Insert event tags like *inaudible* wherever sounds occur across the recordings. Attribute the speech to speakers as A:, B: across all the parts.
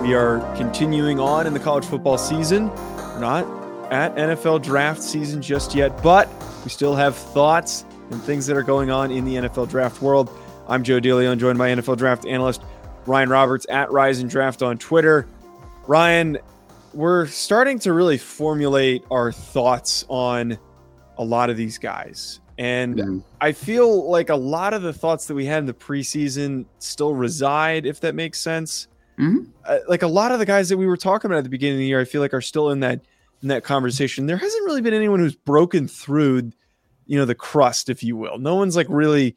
A: We are continuing on in the college football season. We're not at NFL draft season just yet, but we still have thoughts and things that are going on in the NFL draft world. I'm Joe DeLeon, joined by NFL draft analyst Ryan Roberts at Rise and Draft on Twitter. Ryan, we're starting to really formulate our thoughts on a lot of these guys. And yeah. I feel like a lot of the thoughts that we had in the preseason still reside, if that makes sense. Mm-hmm. Uh, like a lot of the guys that we were talking about at the beginning of the year, I feel like are still in that in that conversation. There hasn't really been anyone who's broken through, you know, the crust, if you will. No one's like really.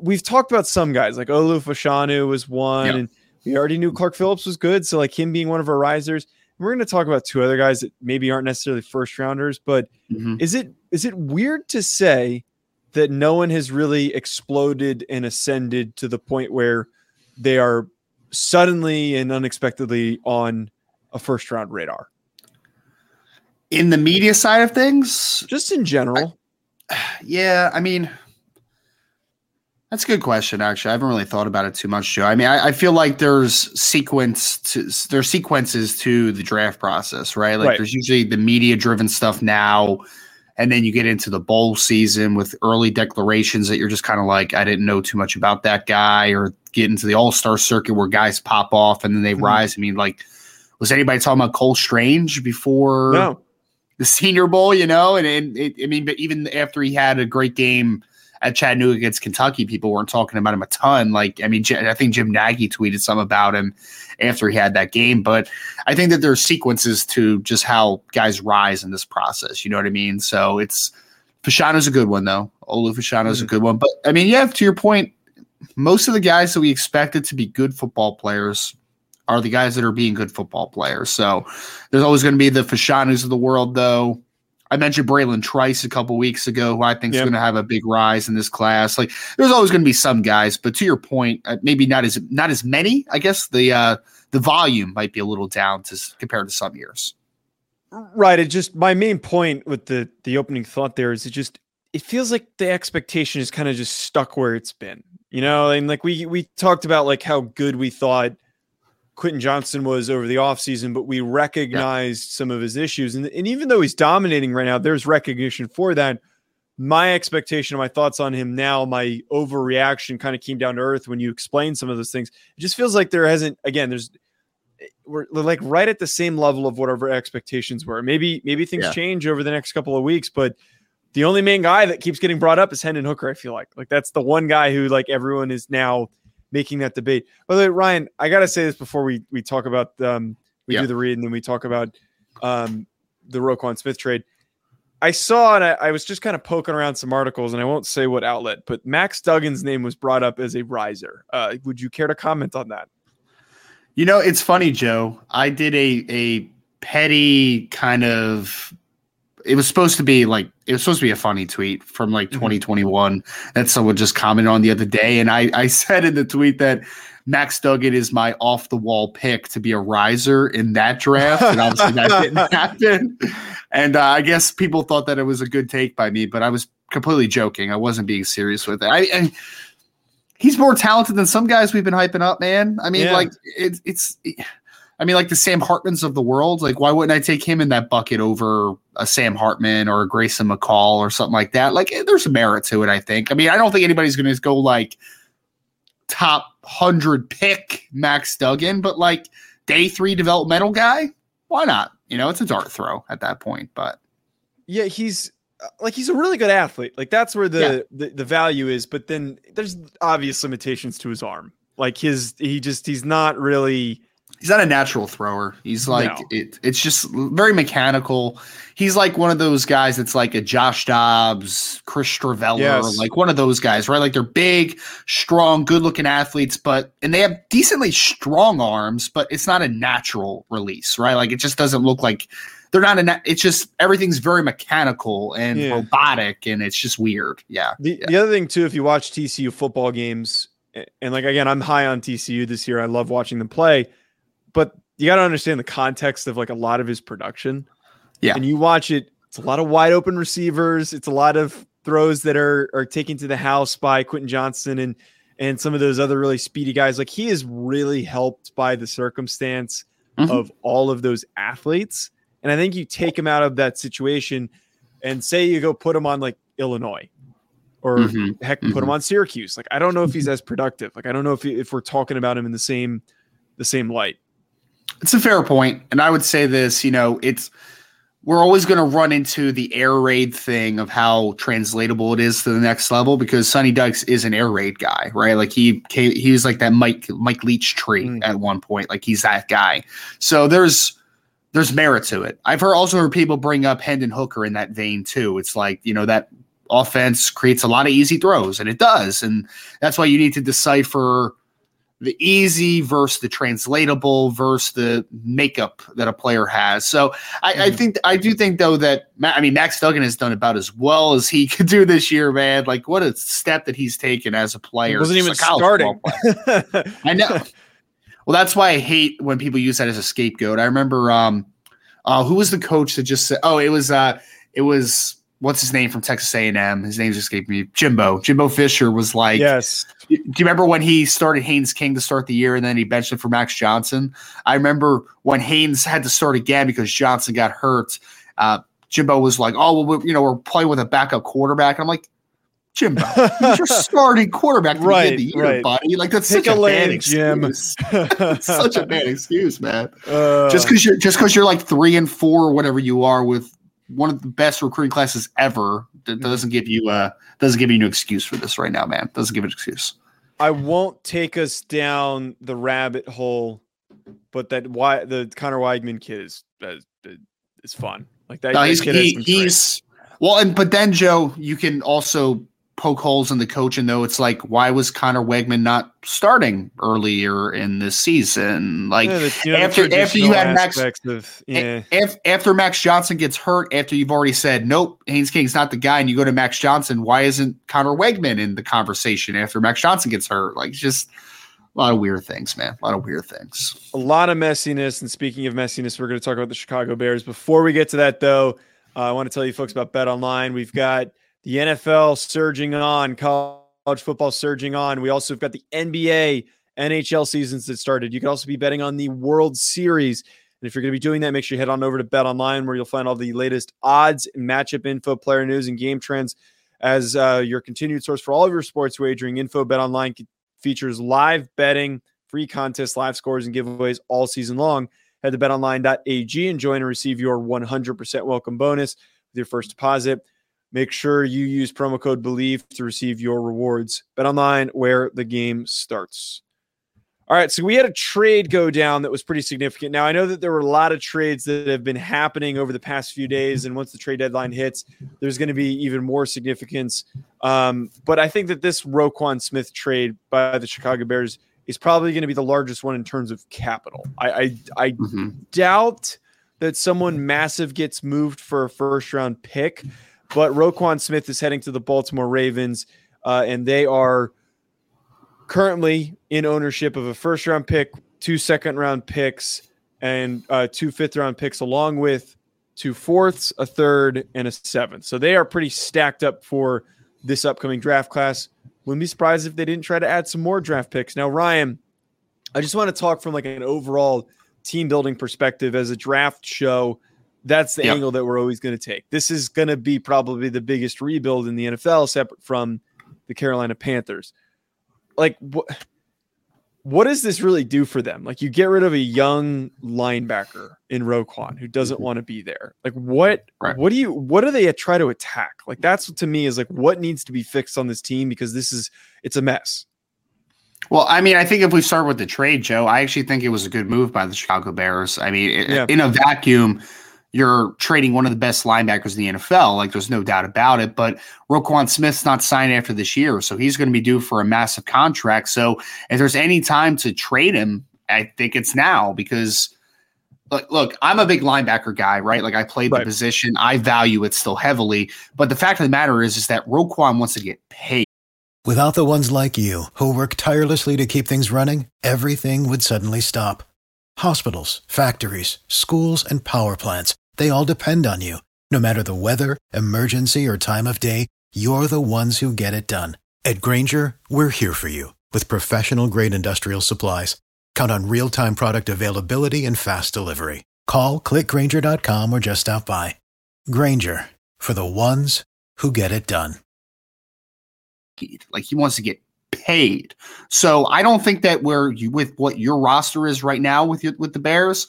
A: We've talked about some guys like Olu Fashanu was one, yep. and we already knew Clark Phillips was good. So like him being one of our risers. We're going to talk about two other guys that maybe aren't necessarily first rounders, but mm-hmm. is it is it weird to say that no one has really exploded and ascended to the point where they are suddenly and unexpectedly on a first round radar?
B: In the media side of things,
A: just in general.
B: I, yeah, I mean, that's a good question. Actually, I haven't really thought about it too much, Joe. I mean, I, I feel like there's sequence to there's sequences to the draft process, right? Like right. there's usually the media driven stuff now, and then you get into the bowl season with early declarations that you're just kind of like, I didn't know too much about that guy, or get into the All Star circuit where guys pop off and then they mm-hmm. rise. I mean, like, was anybody talking about Cole Strange before
A: no.
B: the Senior Bowl? You know, and, and it, I mean, but even after he had a great game at Chattanooga against Kentucky, people weren't talking about him a ton. Like, I mean, I think Jim Nagy tweeted some about him after he had that game. But I think that there's sequences to just how guys rise in this process. You know what I mean? So it's Fashanu's a good one though. Olu Fashanu's mm-hmm. a good one. But I mean, yeah, to your point, most of the guys that we expected to be good football players are the guys that are being good football players. So there's always going to be the Fashanus of the world, though. I mentioned Bralen Trice a couple weeks ago, who I think is yep. going to have a big rise in this class. Like, there's always going to be some guys, but to your point, uh, maybe not as not as many. I guess the uh, the volume might be a little down to compared to some years.
A: Right. It just my main point with the the opening thought there is it just it feels like the expectation is kind of just stuck where it's been. You know, and like we we talked about like how good we thought Quentin Johnston was over the offseason, but we recognized yeah. some of his issues. And, and even though he's dominating right now, there's recognition for that. My expectation, my thoughts on him now, my overreaction kind of came down to earth when you explain some of those things. It just feels like there hasn't, again, there's, eh, we're like right at the same level of whatever expectations were. Maybe, maybe things yeah. change over the next couple of weeks, but the only main guy that keeps getting brought up is Hendon Hooker. I feel like like that's the one guy who like everyone is now making that debate. By the way, Ryan, I gotta say this before we we talk about um we yeah. do the read and then we talk about um the Roquan Smith trade. I saw and I, I, was just kind of poking around some articles, and I won't say what outlet, but Max Duggan's name was brought up as a riser. Uh, would you care to comment on that?
B: You know, it's funny, Joe. I did a a petty kind of it was supposed to be like it was supposed to be a funny tweet from like mm-hmm. 2021 that someone just commented on the other day, and I I *laughs* said in the tweet that Max Duggan is my off the wall pick to be a riser in that draft, and obviously that *laughs* didn't happen. And uh, I guess people thought that it was a good take by me, but I was completely joking. I wasn't being serious with it. I, I he's more talented than some guys we've been hyping up, man. I mean, yeah. like it, it's. It, I mean, like the Sam Hartmans of the world. Like, why wouldn't I take him in that bucket over a Sam Hartman or a Grayson McCall or something like that? Like, eh, there's a merit to it, I think. I mean, I don't think anybody's going to go like top 100 pick Max Duggan, but like day three developmental guy, why not? You know, it's a dart throw at that point, but
A: yeah, he's uh, like he's a really good athlete. Like that's where the, yeah. the the value is. But then there's obvious limitations to his arm. Like his he just he's not really
B: he's not a natural thrower. He's like no. it, it's just very mechanical. He's like one of those guys that's like a Josh Dobbs, Chris Streveler, yes. like one of those guys, right? Like they're big, strong, good-looking athletes, but and they have decently strong arms, but it's not a natural release, right? Like it just doesn't look like they're not a. It's just everything's very mechanical and yeah. robotic, and it's just weird. Yeah.
A: The,
B: yeah.
A: the other thing too, if you watch TCU football games, and like again, I'm high on TCU this year. I love watching them play but you got to understand the context of like a lot of his production.
B: Yeah.
A: And you watch it, it's a lot of wide open receivers. It's a lot of throws that are are taken to the house by Quentin Johnston and and some of those other really speedy guys. Like he is really helped by the circumstance mm-hmm. of all of those athletes. And I think you take him out of that situation and say you go put him on like Illinois or mm-hmm. heck, mm-hmm. put him mm-hmm. on Syracuse. Like I don't know if he's as productive. Like I don't know if if we're talking about him in the same the same light.
B: It's a fair point, and I would say this. You know, it's we're always going to run into the air raid thing of how translatable it is to the next level because Sonny Dykes is an air raid guy, right? Like he he was like that Mike Mike Leach tree mm. at one point, like he's that guy. So there's there's merit to it. I've heard also heard people bring up Hendon Hooker in that vein too. It's like you know that offense creates a lot of easy throws, and it does, and that's why you need to decipher the easy versus the translatable versus the makeup that a player has. So I, mm-hmm. I think I do think though that I mean Max Duggan has done about as well as he *laughs* could do this year, man. Like what a step that he's taken as a player. He
A: wasn't even starting. *laughs*
B: I know. Well, that's why I hate when people use that as a scapegoat. I remember um uh who was the coach that just said oh it was uh it was what's his name from Texas A&M? His name's escaped me. Jimbo. Jimbo Fisher was like,
A: yes.
B: Do you remember when he started Haynes King to start the year and then he benched him for Max Johnson? I remember when Haynes had to start again because Johnson got hurt. Uh, Jimbo was like, "Oh, well, you know, we're playing with a backup quarterback," and I'm like. Jimbo, he's your *laughs* starting quarterback
A: right,
B: the, the year,
A: right.
B: buddy. Like that's such a, a lane, bad excuse. *laughs* Such a bad excuse, man. *laughs* Uh, just because you're just because you're like three and four, or whatever you are with one of the best recruiting classes ever. That mm-hmm. doesn't give you a doesn't give you an excuse for this right now, man. Doesn't give an excuse.
A: I won't take us down the rabbit hole, but that why the Conner Weigman kid is is, is fun. Like that.
B: No, he's he, he's well, and but then Joe, you can also poke holes in the coaching though. It's like, why was Conner Weigman not starting earlier in this season? Like yeah, the, you know, after after you had Max of, yeah. after, after Max Johnson gets hurt, after you've already said nope, Haynes King's not the guy, and you go to Max Johnson, why isn't Conner Weigman in the conversation after Max Johnson gets hurt? Like just a lot of weird things, man. A lot of weird things.
A: A lot of messiness. And speaking of messiness, we're going to talk about the Chicago Bears. Before we get to that, though, uh, I want to tell you folks about Bet Online. We've got the NFL surging on, college football surging on. We also have got the NBA, NHL seasons that started. You can also be betting on the World Series. And if you're going to be doing that, make sure you head on over to Bet Online, where you'll find all the latest odds, matchup info, player news, and game trends as uh, your continued source for all of your sports wagering info. Bet Online features live betting, free contests, live scores, and giveaways all season long. Head to betonline.ag and join and receive your 100% welcome bonus with your first deposit. Make sure you use promo code BELIEVE to receive your rewards. Bet online where the game starts. All right, so we had a trade go down that was pretty significant. Now, I know that there were a lot of trades that have been happening over the past few days, and once the trade deadline hits, there's going to be even more significance. Um, but I think that this Roquan Smith trade by the Chicago Bears is probably going to be the largest one in terms of capital. I I, I mm-hmm. doubt that someone massive gets moved for a first round pick, but Roquan Smith is heading to the Baltimore Ravens, uh, and they are currently in ownership of a first round pick, two second round picks, and uh, two fifth round picks, along with two fourths, a third, and a seventh. So they are pretty stacked up for this upcoming draft class. Wouldn't be surprised if they didn't try to add some more draft picks. Now, Ryan, I just want to talk from like an overall team building perspective as a draft show that's the angle that we're always going to take. This is going to be probably the biggest rebuild in the NFL, separate from the Carolina Panthers. Like, wh- what does this really do for them? Like you get rid of a young linebacker in Roquan who doesn't mm-hmm. want to be there. Like what
B: Right.
A: what do you what do they try to attack? Like that's to me is like what needs to be fixed on this team because this is it's a mess.
B: Well, I mean, I think if we start with the trade, Joe, I actually think it was a good move by the Chicago Bears. I mean, i-
A: Yeah.
B: in a vacuum, you're trading one of the best linebackers in the NFL. Like, there's no doubt about it. But Roquan Smith's not signed after this year, so he's going to be due for a massive contract. So, if there's any time to trade him, I think it's now because. Look, look, I'm a big linebacker guy, right? Like I played
A: Right.
B: the position. I value it still heavily. But the fact of the matter is, is that Roquan wants to get paid.
C: Without the ones like you, who work tirelessly to keep things running, everything would suddenly stop. Hospitals, factories, schools, and power plants, they all depend on you. No matter the weather, emergency, or time of day, you're the ones who get it done. At Grainger, we're here for you with professional grade industrial supplies. Count on real time product availability and fast delivery. Call clickgrainger.com or just stop by. Grainger for the ones who get it done.
B: Like he wants to get paid. So I don't think that where you with what your roster is right now with your, with the Bears,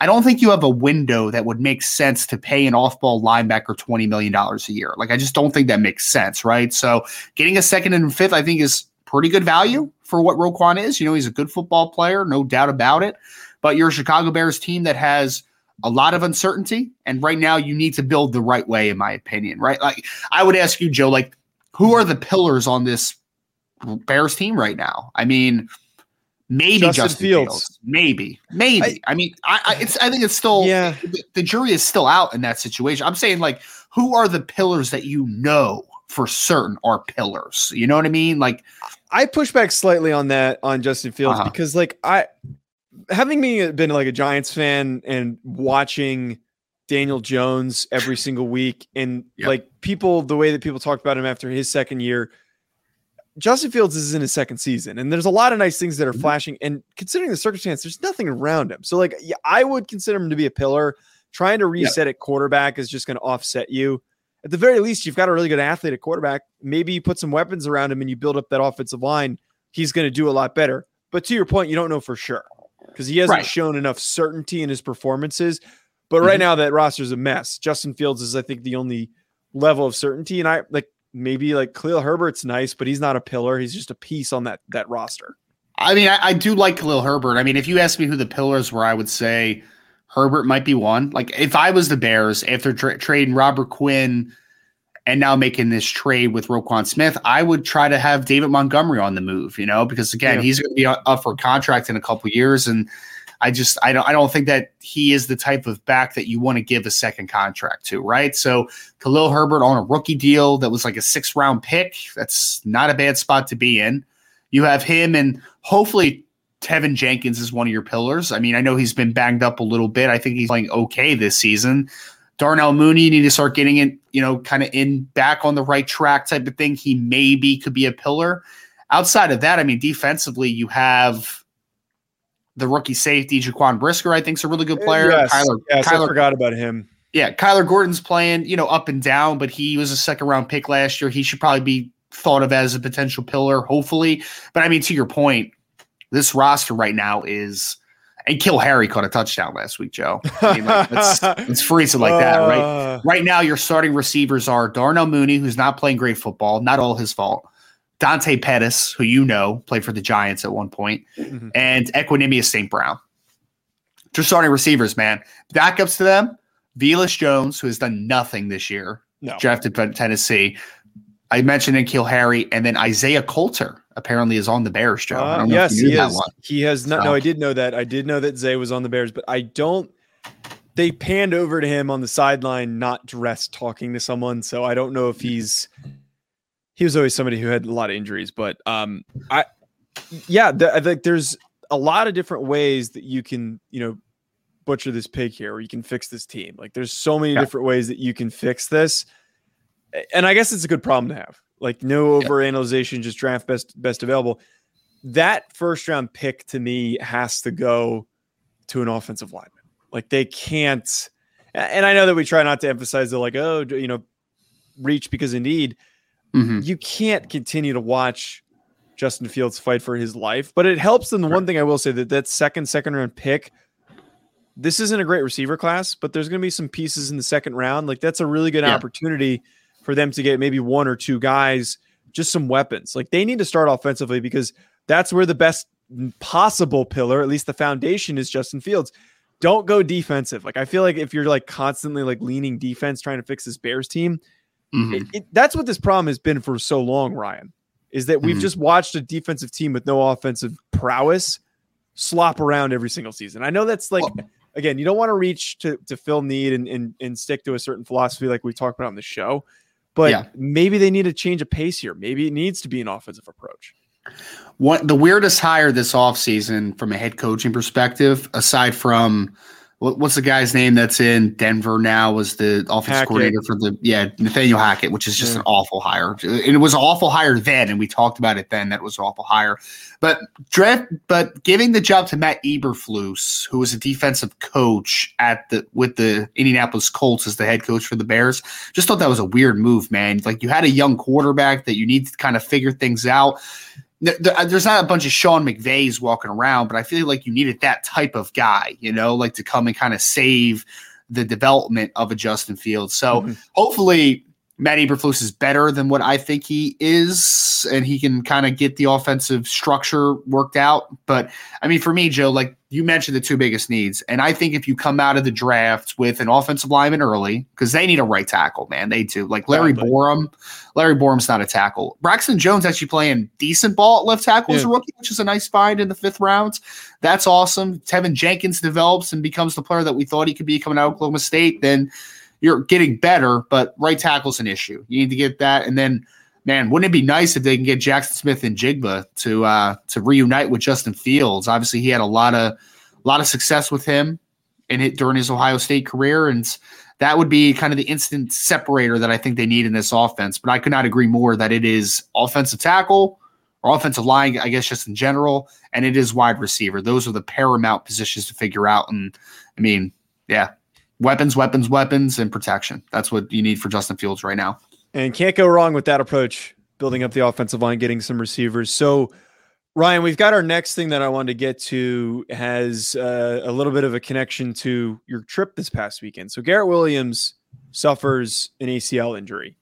B: I don't think you have a window that would make sense to pay an off-ball linebacker twenty million dollars a year. Like I just don't think that makes sense, right? So getting a second and fifth, I think, is pretty good value for what Roquan is. You know, he's a good football player, no doubt about it. But you're a Chicago Bears team that has a lot of uncertainty, and right now you need to build the right way, in my opinion. Right? Like I would ask you, Joe, like who are the pillars on this Bears team right now? I mean, maybe
A: Justin
B: Justin,
A: Fields.
B: Fields. maybe, maybe. I, mean, I, I it's I think it's still
A: Yeah.
B: the, the jury is still out in that situation. I'm saying like, who are the pillars that you know for certain are pillars? You know what I mean? Like,
A: I push back slightly on that on Justin Fields
B: Uh-huh.
A: because like I having me been like a Giants fan and watching Daniel Jones every single week and
B: Yep.
A: like people the way that people talked about him after his second year Justin Fields is in his second season and there's a lot of nice things that are
B: Mhm.
A: flashing and considering the circumstance there's nothing around him. So like yeah, I would consider him to be a pillar. Trying to reset at quarterback is just going to offset you. At the very least, you've got a really good athlete at quarterback. Maybe you put some weapons around him and you build up that offensive line. He's going to do a lot better. But to your point, you don't know for sure because he hasn't
B: Right.
A: shown enough certainty in his performances. But right
B: Mhm.
A: now, that roster's a mess. Justin Fields is, I think, the only level of certainty. And I like maybe like Khalil Herbert's nice, but he's not a pillar. He's just a piece on that that roster.
B: I mean, I, I do like Khalil Herbert. I mean, if you ask me who the pillars were, I would say Herbert might be one. Like, if I was the Bears after tra- trading Robert Quinn and now making this trade with Roquan Smith, I would try to have David Montgomery on the move. You know, because again,
A: Yeah.
B: he's going to be up up for contract in a couple years, and I just I don't I don't think that he is the type of back that you want to give a second contract to, right? So Khalil Herbert on a rookie deal that was like a six round pick. That's not a bad spot to be in. You have him and hopefully Teven Jenkins is one of your pillars. I mean, I know he's been banged up a little bit. I think he's playing okay this season. Darnell Mooney, you need to start getting it, you know, kind of in back on the right track type of thing. He maybe could be a pillar. Outside of that, I mean, defensively, you have the rookie safety Jaquan Brisker. I think is a really good player.
A: Yes,
B: Kyler,
A: yes, I
B: Kyler
A: forgot about him.
B: yeah, Kyler Gordon's playing, you know, up and down, but he was a second round pick last year. He should probably be thought of as a potential pillar, hopefully. But I mean, to your point, this roster right now is, and N'Keal Harry caught a touchdown last week, Joe. I mean, like, let's, let's *laughs* freeze it like that, right?
A: Uh,
B: Right now, your starting receivers are Darnell Mooney, who's not playing great football, not all his fault. Dante Pettis, who you know played for the Giants at one point,
A: Mhm.
B: and Equanimeous St. Brown. Two starting receivers, man. Backups to them, Velus Jones, who has done nothing this year,
A: No.
B: drafted by Tennessee. I mentioned N'Keal Harry, and then Isaiah Coulter apparently is on the Bears, Joe. I
A: Uh,
B: don't know
A: yes,
B: if you knew
A: he
B: that
A: is.
B: one.
A: He has not.
B: So-
A: No, I did know that. I did know that Zay was on the Bears, but I don't. They panned over to him on the sideline, not dressed, talking to someone. So I don't know if he's. He was always somebody who had a lot of injuries, but um, I, yeah, the, I think there's a lot of different ways that you can, you know, butcher this pig here, or you can fix this team. Like there's so many
B: Yeah.
A: different ways that you can fix this, and I guess it's a good problem to have. Like no
B: Yeah.
A: overanalyzation, just draft best best available that first round pick to me has to go to an offensive lineman. Like they can't, and I know that we try not to emphasize the like, oh, you know, reach because indeed
B: Mhm.
A: you can't continue to watch Justin Fields fight for his life. But it helps them. The one thing I will say that that second second round pick, this isn't a great receiver class, but there's going to be some pieces in the second round. Like that's a really good
B: Yeah.
A: opportunity for them to get maybe one or two guys, just some weapons. Like they need to start offensively because that's where the best possible pillar, at least the foundation, is Justin Fields. Don't go defensive. Like I feel like if you're like constantly like leaning defense, trying to fix this Bears team,
B: Mhm.
A: it, it, that's what this problem has been for so long, Ryan, is that we've
B: Mhm.
A: just watched a defensive team with no offensive prowess slop around every single season. I know that's like, again, you don't want to reach to, to fill need and, and, and stick to a certain philosophy like we talked about on the show, but
B: Yeah.
A: maybe they need to change a pace here. Maybe it needs to be an offensive approach.
B: What the weirdest hire this offseason from a head coaching perspective, aside from what's the guy's name that's in Denver now was the offensive
A: Hackett.
B: coordinator for the yeah Nathaniel Hackett, which is just
A: Yeah.
B: an awful hire. And it was an awful hire then, and we talked about it then. That was an awful hire. But draft, but giving the job to Matt Eberflus, who was a defensive coach at the with the Indianapolis Colts as the head coach for the Bears, just thought that was a weird move, man. Like you had a young quarterback that you need to kind of figure things out. Th- There's not a bunch of Sean McVays walking around, but I feel like you needed that type of guy, you know, like to come and kind of save the development of a Justin Fields. So
A: Mhm.
B: hopefully Matt Eberflus is better than what I think he is, and he can kind of get the offensive structure worked out. But I mean, for me, Joe, like you mentioned the two biggest needs, and I think if you come out of the draft with an offensive lineman early, because they need a right tackle, man, they do. Like Larry
A: Exactly.
B: Borom, Larry Borom's not a tackle. Braxton Jones actually playing decent ball at left tackle as a rookie, which is a nice find in the fifth round. That's awesome. Teven Jenkins develops and becomes the player that we thought he could be coming out of Oklahoma State. Then you're getting better, but right tackle's an issue. You need to get that, and then. Man, wouldn't it be nice if they can get Jaxon Smith-Njigba to uh, to reunite with Justin Fields? Obviously, he had a lot of a lot of success with him in it during his Ohio State career, and that would be kind of the instant separator that I think they need in this offense. But I could not agree more that it is offensive tackle or offensive line, I guess, just in general, and it is wide receiver. Those are the paramount positions to figure out. And I mean, yeah, weapons, weapons, weapons, and protection. That's what you need for Justin Fields right now.
A: And can't go wrong with that approach, building up the offensive line, getting some receivers. So, Ryan, we've got our next thing that I wanted to get to has uh, a little bit of a connection to your trip this past weekend. So, Garrett Williams suffers an ACL injury,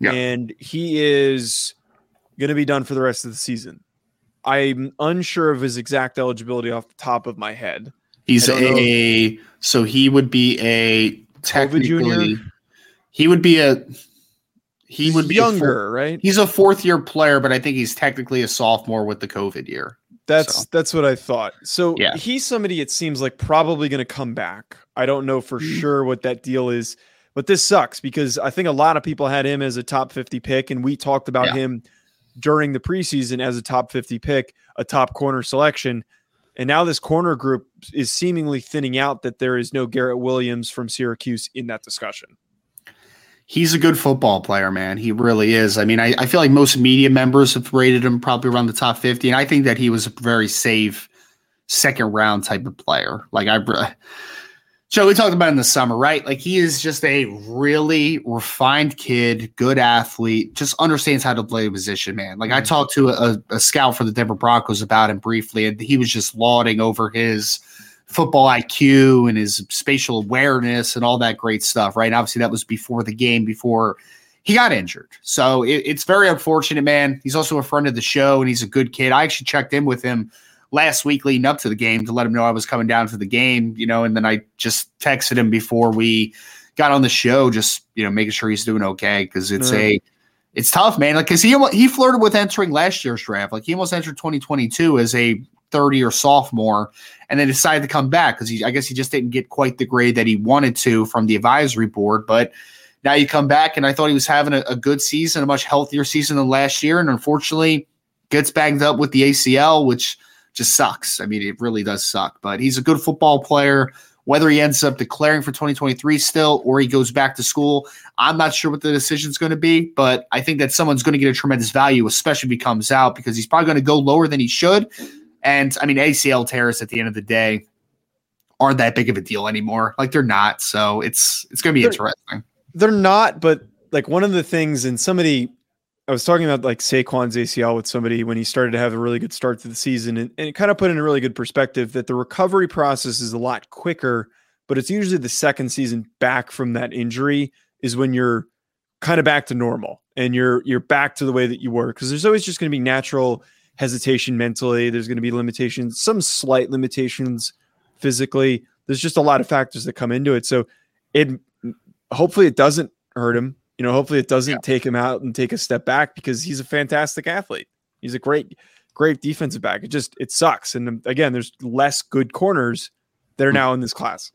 B: Yeah.
A: and he is going to be done for the rest of the season. I'm unsure of his exact eligibility off the top of my head.
B: He's
A: I don't know
B: a so he would be a technically
A: junior?
B: he would be a he would be a four-
A: younger, right?
B: he's a fourth year player, but I think he's technically a sophomore with the COVID year.
A: That's
B: So-
A: that's what I thought. So
B: Yeah.
A: he's somebody it seems like probably going to come back. I don't know for
B: Mm.
A: sure what that deal is, but this sucks because I think a lot of people had him as a top 50 pick and we talked about
B: Yeah.
A: him during the preseason as a top 50 pick, a top corner selection. And now this corner group is seemingly thinning out that there is no Garrett Williams from Syracuse in that discussion.
B: He's a good football player, man. He really is. I mean, I, I feel like most media members have rated him probably around the top 50. And I think that he was a very safe second round type of player. Like I Joe, we talked about in the summer, right? Like he is just a really refined kid, good athlete, just understands how to play a position, man. Like I
A: Mhm.
B: talked to a, a scout for the Denver Broncos about him briefly, and he was just lauding over his football IQ and his spatial awareness and all that great stuff, right? And obviously, that was before the game, before he got injured. So it, it's very unfortunate, man. He's also a friend of the show, and he's a good kid. I actually checked in with him last week leading up to the game to let him know I was coming down to the game, you know, and then I just texted him before we got on the show, just you know, making sure he's doing okay because it's
A: Yeah.
B: a it's tough, man. Like, cause he he flirted with entering last year's draft. Like, he almost entered 2022 as a 30 or sophomore, and then decided to come back because he, I guess, he just didn't get quite the grade that he wanted to from the advisory board. But now you come back, and I thought he was having a, a good season, a much healthier season than last year, and unfortunately, gets banged up with the ACL, which just sucks. I mean, it really does suck. But he's a good football player. Whether he ends up declaring for 2023 still or he goes back to school, I'm not sure what the decision is going to be. But I think that someone's going to get a tremendous value, especially if he comes out, because he's probably going to go lower than he should. And I mean, ACL tears at the end of the day aren't that big of a deal anymore. Like they're not. So it's it's going to be
A: They're-
B: interesting.
A: They're not, but like one of the things, and somebody I was talking about like Saquon's ACL with somebody when he started to have a really good start to the season, and, and it kind of put in a really good perspective that the recovery process is a lot quicker, but it's usually the second season back from that injury is when you're kind of back to normal and you're you're back to the way that you were because there's always just going to be natural hesitation mentally. There's going to be limitations, some slight limitations physically. There's just a lot of factors that come into it. So it hopefully it doesn't hurt him you know, hopefully it doesn't yeah. take him out and take a step back because he's a fantastic athlete. He's a great, great defensive back. It just it sucks. And um, again, there's less good corners that are hmm. now in this class.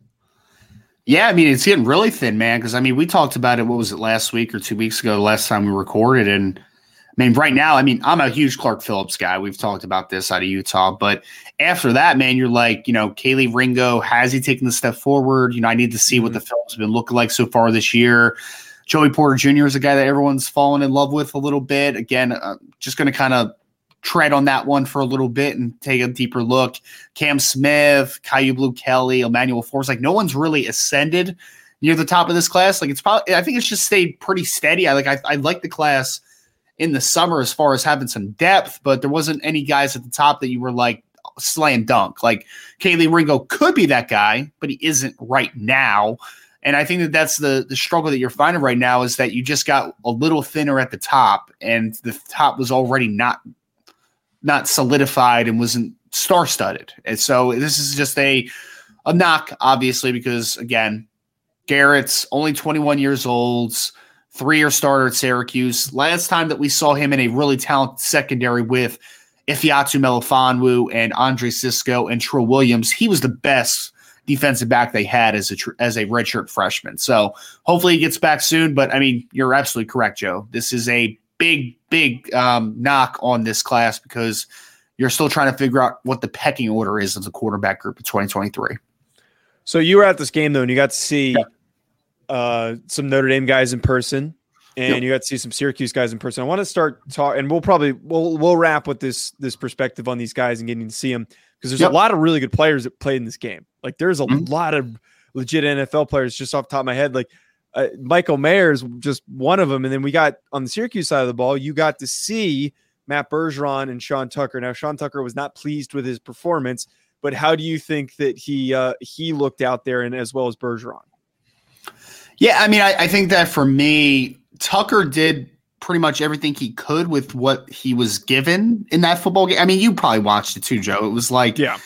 B: Yeah, I mean it's getting really thin, man. Because I mean, we talked about it. What was it last week or two weeks ago? Last time we recorded, and I mean, right now, I mean, I'm a huge Clark Phillips guy. We've talked about this out of Utah, but after that, man, you're like, you know, Kelee Ringo has he taken the step forward? You know, I need to see mm-hmm. what the film's been looking like so far this year. Joey Porter Jr. is a guy that everyone's fallen in love with a little bit. Again, uh, just going to kind of tread on that one for a little bit and take a deeper look. Cam Smith, Kyu Blue Kelly, Emmanuel Forbes, like no one's really ascended near the top of this class. Like it's probably, I think it's just stayed pretty steady. I like, I, I like the class in the summer as far as having some depth, but there wasn't any guys at the top that you were like slam dunk. Like Kelee Ringo could be that guy, but he isn't right now. And I think that that's the the struggle that you're finding right now is that you just got a little thinner at the top, and the top was already not not solidified and wasn't star studded. And so this is just a a knock, obviously, because again, Garrett's only 21 years old, three year starter at Syracuse. Last time that we saw him in a really talented secondary with Ifeatu Melifonwu and Andre Cisco and Trill Williams, he was the best defensive back they had as a as a redshirt freshman. So hopefully he gets back soon. But I mean, you're absolutely correct, Joe. This is a big, big um, knock on this class because you're still trying to figure out what the pecking order is of the quarterback group of 2023.
A: So you were at this game though, and you got to see uh, some Notre Dame guys in person, and yep. you got to see some Syracuse guys in person. I want to start talking, and we'll probably we'll we'll wrap with this this perspective on these guys and getting to see them because there's yep. a lot of really good players that played in this game. Like there's a mm-hmm. lot of legit NFL players just off the top of my head. Like uh, Michael is just one of them. And then we got on the Syracuse side of the ball, you got to see Matt Bergeron and Sean Tucker. Now Sean Tucker was not pleased with his performance, but how do you think that he uh, he looked out there and as well as Bergeron?
B: Yeah, I mean, I, I think that for me, Tucker did pretty much everything he could with what he was given in that football game. I mean, you probably watched it too, Joe. It was like,
A: yeah,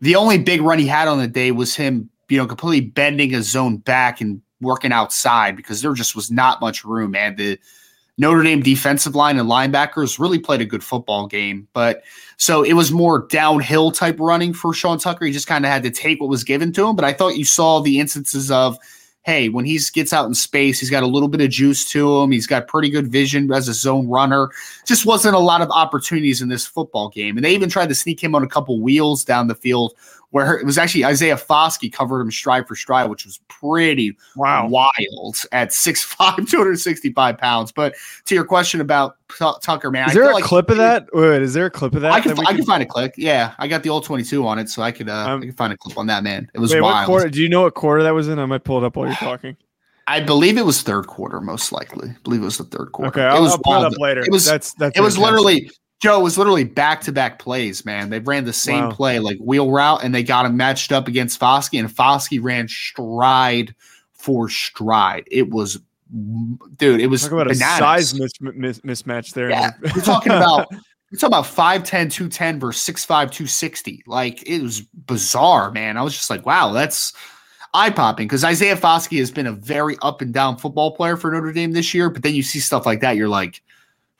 B: the only big run he had on the day was him, you know, completely bending a zone back and working outside because there just was not much room, And The Notre Dame defensive line and linebackers really played a good football game. But so it was more downhill type running for Sean Tucker. He just kind of had to take what was given to him. But I thought you saw the instances of hey, when he gets out in space, he's got a little bit of juice to him. He's got pretty good vision as a zone runner. Just wasn't a lot of opportunities in this football game. And they even tried to sneak him on a couple wheels down the field where it was actually Isaiah Foskey covered him stride for stride, which was pretty
A: wow.
B: wild at 6'5, *laughs* 265 pounds. But to your question about T- Tucker, man,
A: is there a like clip of that? Wait, is there a clip of that?
B: I can,
A: that
B: I can find a clip. Yeah, I got the old 22 on it, so I could uh, um, I can find a clip on that, man. It was wait, wild.
A: Quarter, do you know what quarter that was in? I might pull it up while you're *sighs* talking.
B: I believe it was third quarter, most likely. I believe it was the third quarter.
A: Okay, I'll,
B: it was
A: I'll pull it up later.
B: It was
A: that's that's
B: it was literally Joe, it was literally back to back plays, man. They ran the same wow. play, like wheel route, and they got him matched up against Foskey, and Foskey ran stride for stride. It was, dude, it was
A: Talk about bananas. a size mis- mis- mismatch there.
B: Yeah, we're talking about. *laughs* We're talking about 5'10, 210 versus 6'5, 260. Like, it was bizarre, man. I was just like, wow, that's eye popping because Isaiah Foskey has been a very up and down football player for Notre Dame this year. But then you see stuff like that, you're like,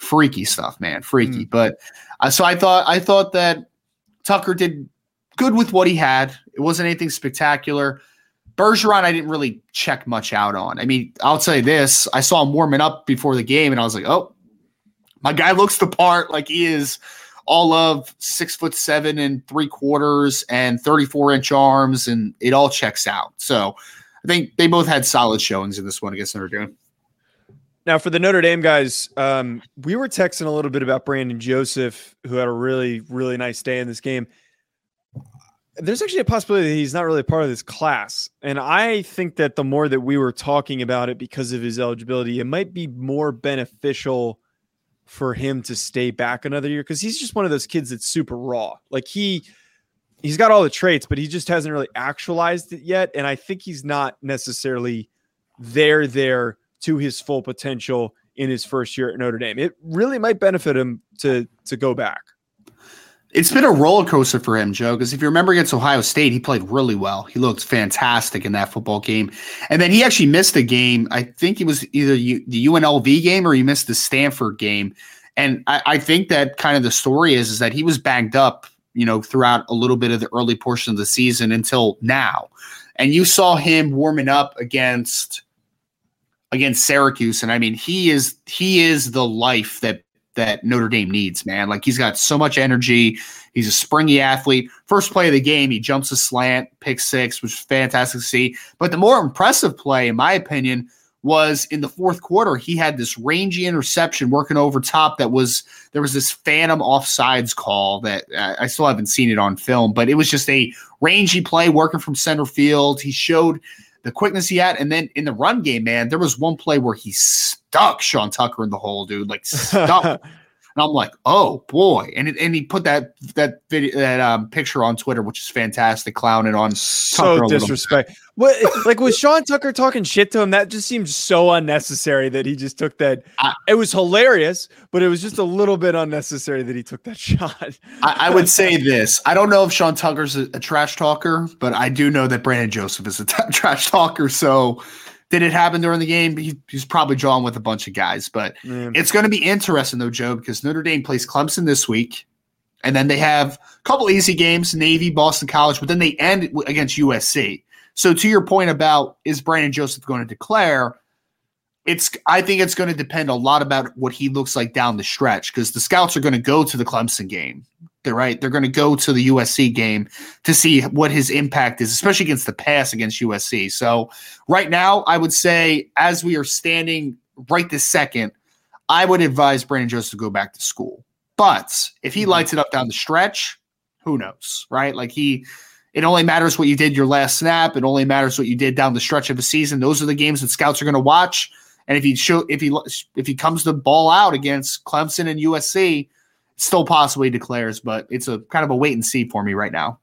B: freaky stuff, man, freaky. Mm. But uh, so I thought I thought that Tucker did good with what he had. It wasn't anything spectacular. Bergeron, I didn't really check much out on. I mean, I'll tell you this: I saw him warming up before the game, and I was like, "Oh, my guy looks the part. Like he is all of six foot seven and three quarters and thirty four inch arms, and it all checks out." So, I think they both had solid showings in this one against Notre Dame.
A: Now, for the Notre Dame guys, um, we were texting a little bit about Brandon Joseph, who had a really, really nice day in this game. There's actually a possibility that he's not really part of this class. And I think that the more that we were talking about it because of his eligibility, it might be more beneficial for him to stay back another year because he's just one of those kids that's super raw. Like he he's got all the traits, but he just hasn't really actualized it yet. And I think he's not necessarily there there to his full potential in his first year at Notre Dame. It really might benefit him to to go back.
B: It's been a roller coaster for him, Joe, because if you remember against Ohio State, he played really well. He looked fantastic in that football game. And then he actually missed a game. I think it was either the UNLV game or he missed the Stanford game. And I, I think that kind of the story is, is that he was banged up, you know, throughout a little bit of the early portion of the season until now. And you saw him warming up against against Syracuse. And I mean, he is he is the life that that Notre Dame needs, man. Like he's got so much energy. He's a springy athlete. First play of the game, he jumps a slant, pick six, which was fantastic to see. But the more impressive play, in my opinion, was in the fourth quarter. He had this rangy interception working over top that was there was this phantom offsides call that uh, I still haven't seen it on film, but it was just a rangy play working from center field. He showed the quickness he had, and then in the run game, man, there was one play where he stuck Sean Tucker in the hole, dude, like stuck. *laughs* And I'm like, oh boy! And it, and he put that that video that um, picture on Twitter, which is fantastic, clowning on
A: so Tucker disrespect. What like was Sean Tucker talking shit to him? That just seems so unnecessary that he just took that. I, it was hilarious, but it was just a little bit unnecessary that he took that *laughs* shot.
B: I, I would say this: I don't know if Sean Tucker's a, a, trash talker, but I do know that Brandon Joseph is a t- *laughs* trash talker. So did it happen during the game? He, he's probably drawn with a bunch of guys, but mm. it's going to be interesting though, Joe, because Notre Dame plays Clemson this week, and then they have a couple easy games: Navy, Boston College, but then they end against USC. So to your point about is Brandon Joseph going to declare? It's I think it's going to depend a lot about what he looks like down the stretch because the scouts are going to go to the Clemson game. They're right. They're going to go to the USC game to see what his impact is, especially against the pass against USC. So right now, I would say as we are standing right this second, I would advise Brandon Joseph to go back to school. But if he mm-hmm. lights it up down the stretch, who knows, right? Like he, it only matters what you did your last snap. It only matters what you did down the stretch of a season. Those are the games that scouts are going to watch. And if he show, if he if he comes to ball out against Clemson and USC, still possibly declares, but it's a kind of a wait and see for me right now.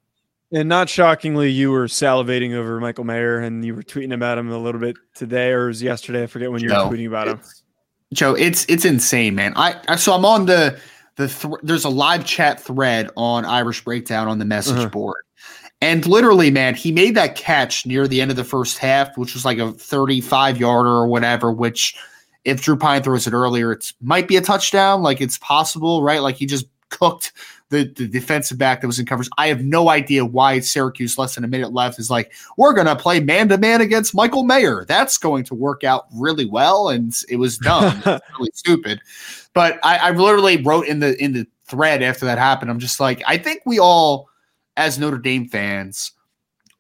A: And not shockingly, you were salivating over Michael Mayer and you were tweeting about him a little bit today or was yesterday. I forget when you Joe, were tweeting about him.
B: Joe, it's it's insane, man. I, I so I'm on the the th- there's a live chat thread on Irish Breakdown on the message uh-huh. board. And literally, man, he made that catch near the end of the first half, which was like a 35 yarder or whatever, which if Drew Pyne throws it earlier, it might be a touchdown. Like it's possible, right? Like he just cooked the, the defensive back that was in coverage. I have no idea why Syracuse, less than a minute left, is like, we're going to play man to man against Michael Mayer. That's going to work out really well. And it was dumb. *laughs* it really stupid. But I, I literally wrote in the in the thread after that happened. I'm just like, I think we all, as Notre Dame fans,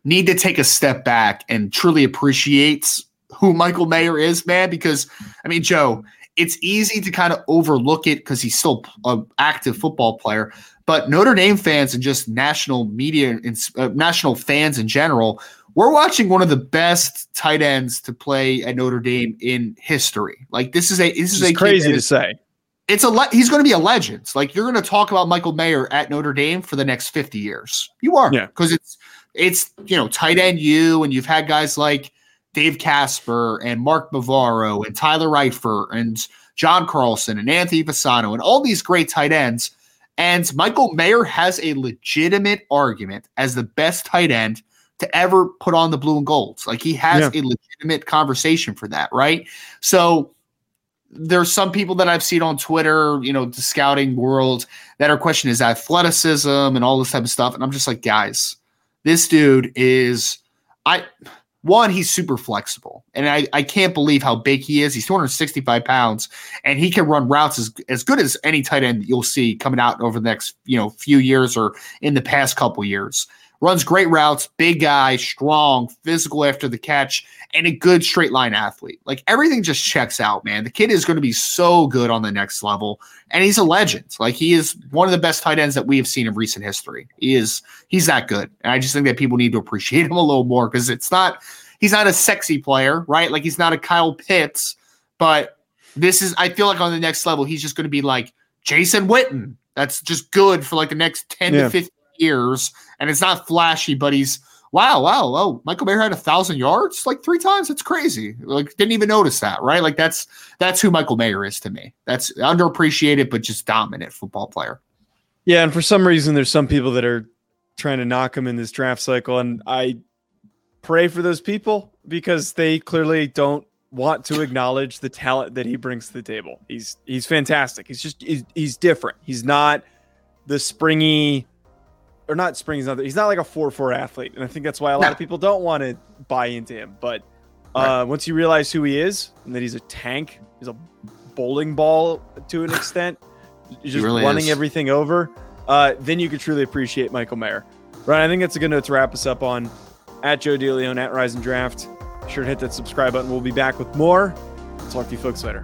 B: need to take a step back and truly appreciate who Michael Mayer is, man, because I mean, Joe, it's easy to kind of overlook it because he's still an active football player. But Notre Dame fans and just national media and uh, national fans in general, we're watching one of the best tight ends to play at Notre Dame in history. Like this is a this is
A: it's a crazy to say.
B: It's a le- he's going to be a legend. Like you're going to talk about Michael Mayer at Notre Dame for the next 50 years. You are, yeah, because it's it's you know tight end you, and you've had guys like Dave Casper and Mark Bavaro and Tyler Eifert and John Carlson and Anthony Fasano and all these great tight ends. And Michael Mayer has a legitimate argument as the best tight end to ever put on the blue and golds. Like he has yeah. a legitimate conversation for that, right? So there's some people that I've seen on Twitter, you know, the scouting world that are questioning his athleticism and all this type of stuff. And I'm just like, guys, this dude is I one, he's super flexible. And I, I can't believe how big he is. He's 265 pounds and he can run routes as, as good as any tight end you'll see coming out over the next, you know, few years or in the past couple years runs great routes, big guy, strong, physical after the catch, and a good straight line athlete. Like everything just checks out, man. The kid is going to be so good on the next level, and he's a legend. Like he is one of the best tight ends that we have seen in recent history. He is he's that good, and I just think that people need to appreciate him a little more because it's not he's not a sexy player, right? Like he's not a Kyle Pitts, but This is I feel like on the next level, he's just going to be like Jason Witten. That's just good for like the next 10
A: Yeah.
B: to 15 years. And it's not flashy, but he's wow, wow, oh, Michael Mayer had a thousand yards like three times. It's crazy. Like didn't even notice that, right? Like that's that's who Michael Mayer is to me. That's underappreciated, but just dominant football player.
A: Yeah, and for some reason, there's some people that are trying to knock him in this draft cycle, and I pray for those people because they clearly don't want to acknowledge the talent that he brings to the table. He's he's fantastic. He's just he's, he's different. He's not the springy or not springy. He's not, he's not like a four four athlete, and I think that's why a lot
B: No.
A: of people don't want to buy into him. But uh, once you realize who he is and that he's a tank, he's a bowling ball to an *laughs* extent, just
B: really
A: running
B: is.
A: everything over. Uh, then you could truly appreciate Michael Mayer. Right, I think that's a good note to wrap us up on. At Joe DeLeon at Rise and Draft. Be sure to hit that subscribe button. We'll be back with more. Talk to you folks later.